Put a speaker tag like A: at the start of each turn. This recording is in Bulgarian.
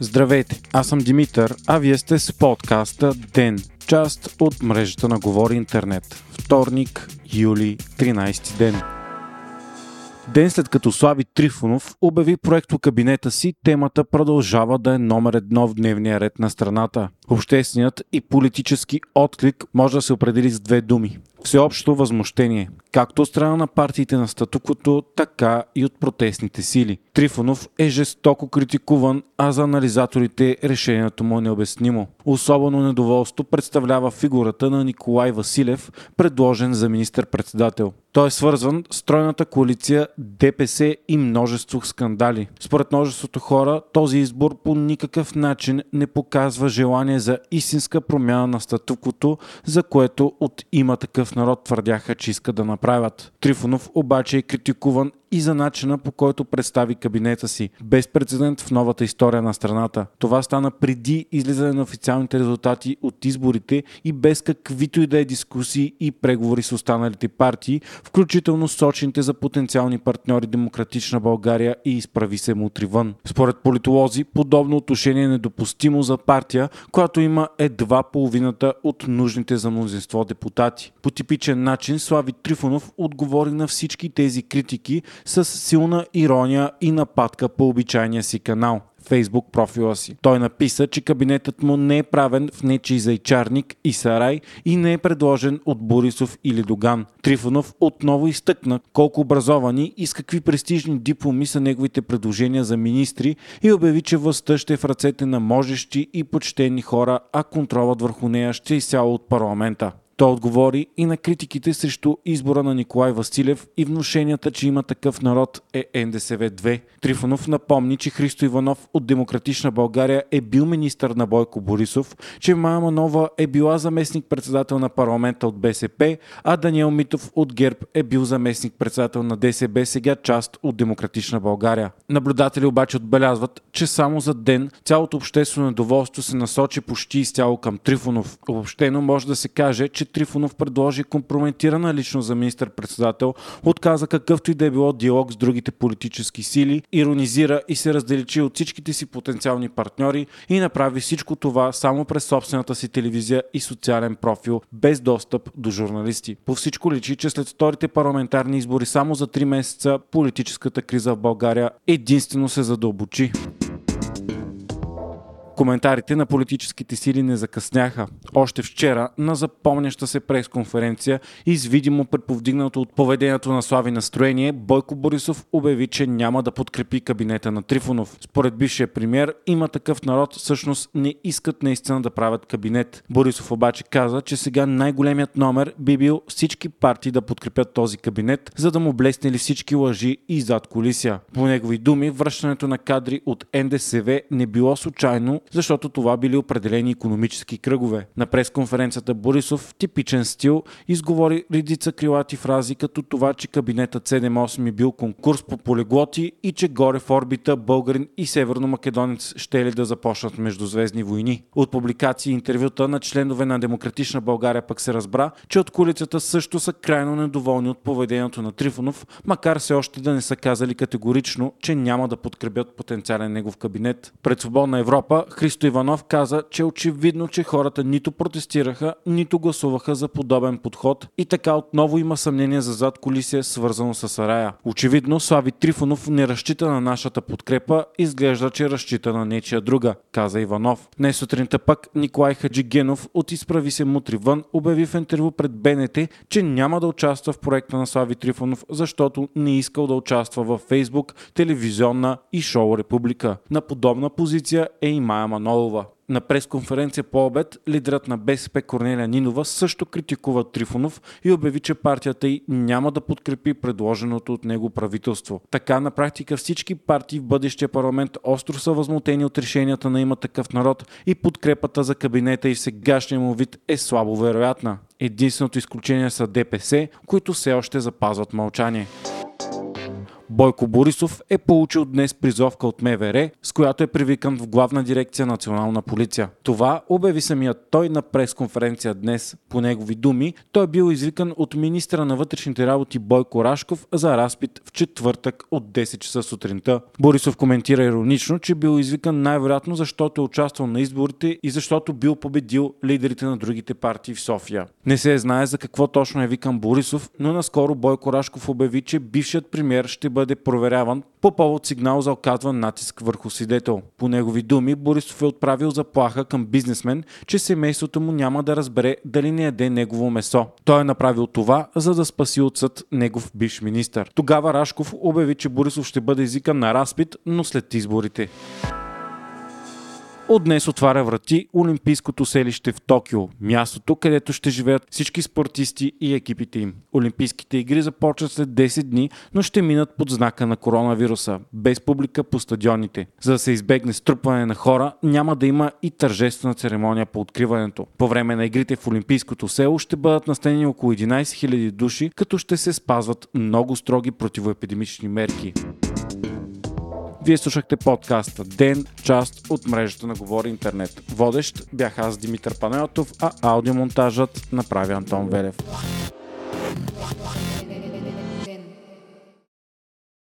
A: Здравейте, аз съм Димитър, а вие сте с подкаста ДЕН, част от мрежата на Говори Интернет. Вторник, юли, 13 ден. Ден след като Слави Трифонов обяви проекто кабинета си, темата продължава да е номер едно в дневния ред на страната. Общественият и политически отклик може да се определи с две думи всеобщо възмущение, както от страна на партиите на статуквото, така и от протестните сили. Трифонов е жестоко критикуван, а за анализаторите решението му е необяснимо. Особено недоволство представлява фигурата на Николай Василев, предложен за министър-председател. Той е свързван с тройната коалиция ДПС и множество скандали. Според множеството хора, този избор по никакъв начин не показва желание за истинска промяна на статуквото, за което от има такъв народ твърдяха, че искат да направят. Трифонов обаче е критикуван и за начина по който представи кабинета си. Без прецедент в новата история на страната. Това стана преди излизане на официалните резултати от изборите и без каквито и да е дискусии и преговори с останалите партии, включително сочените за потенциални партньори Демократична България и изправи се мутри вън. Според политолози, подобно отношение е недопустимо за партия, която има едва половината от нужните за мнозинство депутати. По типичен начин Слави Трифонов отговори на всички тези критики с силна ирония и нападка по обичайния си канал. Фейсбук профила си. Той написа, че кабинетът му не е правен в нечи зайчарник и сарай и не е предложен от Борисов или Доган. Трифонов отново изтъкна колко образовани и с какви престижни дипломи са неговите предложения за министри и обяви, че властта ще е в ръцете на можещи и почтени хора, а контролът върху нея ще е изцяло от парламента. Той отговори и на критиките срещу избора на Николай Василев и внушенията, че има такъв народ е НДСВ-2. Трифонов напомни, че Христо Иванов от Демократична България е бил министър на Бойко Борисов, че Мая Манова е била заместник-председател на парламента от БСП, а Даниел Митов от ГЕРБ е бил заместник-председател на ДСБ, сега част от Демократична България. Наблюдатели обаче отбелязват, че само за ден цялото обществено недоволство се насочи почти изцяло към Трифонов. Обобщено може да се каже, че Трифонов предложи компрометирана лично за министър-председател, отказа какъвто и да е било диалог с другите политически сили, иронизира и се разделичи от всичките си потенциални партньори и направи всичко това само през собствената си телевизия и социален профил, без достъп до журналисти. По всичко личи, че след вторите парламентарни избори само за 3 месеца политическата криза в България единствено се задълбочи. Коментарите на политическите сили не закъсняха. Още вчера на запомняща се пресконференция и с видимо предповдигнато от поведението на Слави настроение, Бойко Борисов обяви, че няма да подкрепи кабинета на Трифонов. Според бившия премьер, има такъв народ, всъщност не искат наистина да правят кабинет. Борисов обаче каза, че сега най-големият номер би бил всички партии да подкрепят този кабинет, за да му блеснели всички лъжи и зад колисия. По негови думи, връщането на кадри от НДСВ не било случайно, защото това били определени економически кръгове. На пресконференцията Борисов в типичен стил изговори редица крилати фрази, като това, че кабинетът 7-8 е бил конкурс по полеглоти и че горе в орбита българин и северно-македонец ще ли да започнат междузвездни войни. От публикации и интервюта на членове на Демократична България пък се разбра, че от колицата също са крайно недоволни от поведението на Трифонов, макар все още да не са казали категорично, че няма да подкрепят потенциален негов кабинет. Пред Свободна Европа Христо Иванов каза, че очевидно, че хората нито протестираха, нито гласуваха за подобен подход и така отново има съмнение за зад колисия, свързано с Арая. Очевидно, Слави Трифонов не разчита на нашата подкрепа, изглежда, че разчита на нечия друга, каза Иванов. Днес сутринта пък Николай Хаджигенов от Изправи се мутри вън обяви в интервю пред БНТ, че няма да участва в проекта на Слави Трифонов, защото не искал да участва във Фейсбук, телевизионна и шоу Република. На подобна позиция е и Майя Манолова. На пресконференция по обед лидерът на БСП Корнелия Нинова също критикува Трифонов и обяви, че партията й няма да подкрепи предложеното от него правителство. Така на практика всички партии в бъдещия парламент остро са възмутени от решенията на има такъв народ и подкрепата за кабинета и сегашния му вид е слабо вероятна. Единственото изключение са ДПС, които все още запазват мълчание. Бойко Борисов е получил днес призовка от МВР, с която е привикан в главна дирекция Национална полиция. Това обяви самият той на пресконференция днес. По негови думи, той е бил извикан от министра на вътрешните работи Бойко Рашков за разпит в четвъртък от 10 часа сутринта. Борисов коментира иронично, че бил извикан най-вероятно защото е участвал на изборите и защото бил победил лидерите на другите партии в София. Не се знае за какво точно е викан Борисов, но наскоро Бойко Рашков обяви, че бившият премьер ще бъде проверяван по повод сигнал за оказван натиск върху свидетел. По негови думи, Борисов е отправил заплаха към бизнесмен, че семейството му няма да разбере дали не яде негово месо. Той е направил това, за да спаси от съд негов бивш министър. Тогава Рашков обяви, че Борисов ще бъде езика на разпит, но след изборите. От днес отваря врати Олимпийското селище в Токио, мястото, където ще живеят всички спортисти и екипите им. Олимпийските игри започват след 10 дни, но ще минат под знака на коронавируса, без публика по стадионите. За да се избегне струпване на хора, няма да има и тържествена церемония по откриването. По време на игрите в Олимпийското село ще бъдат настанени около 11 000 души, като ще се спазват много строги противоепидемични мерки. Вие слушахте подкаста Ден, част от мрежата на Говори Интернет. Водещ бях аз Димитър Панайотов, а аудиомонтажът направи Антон Велев.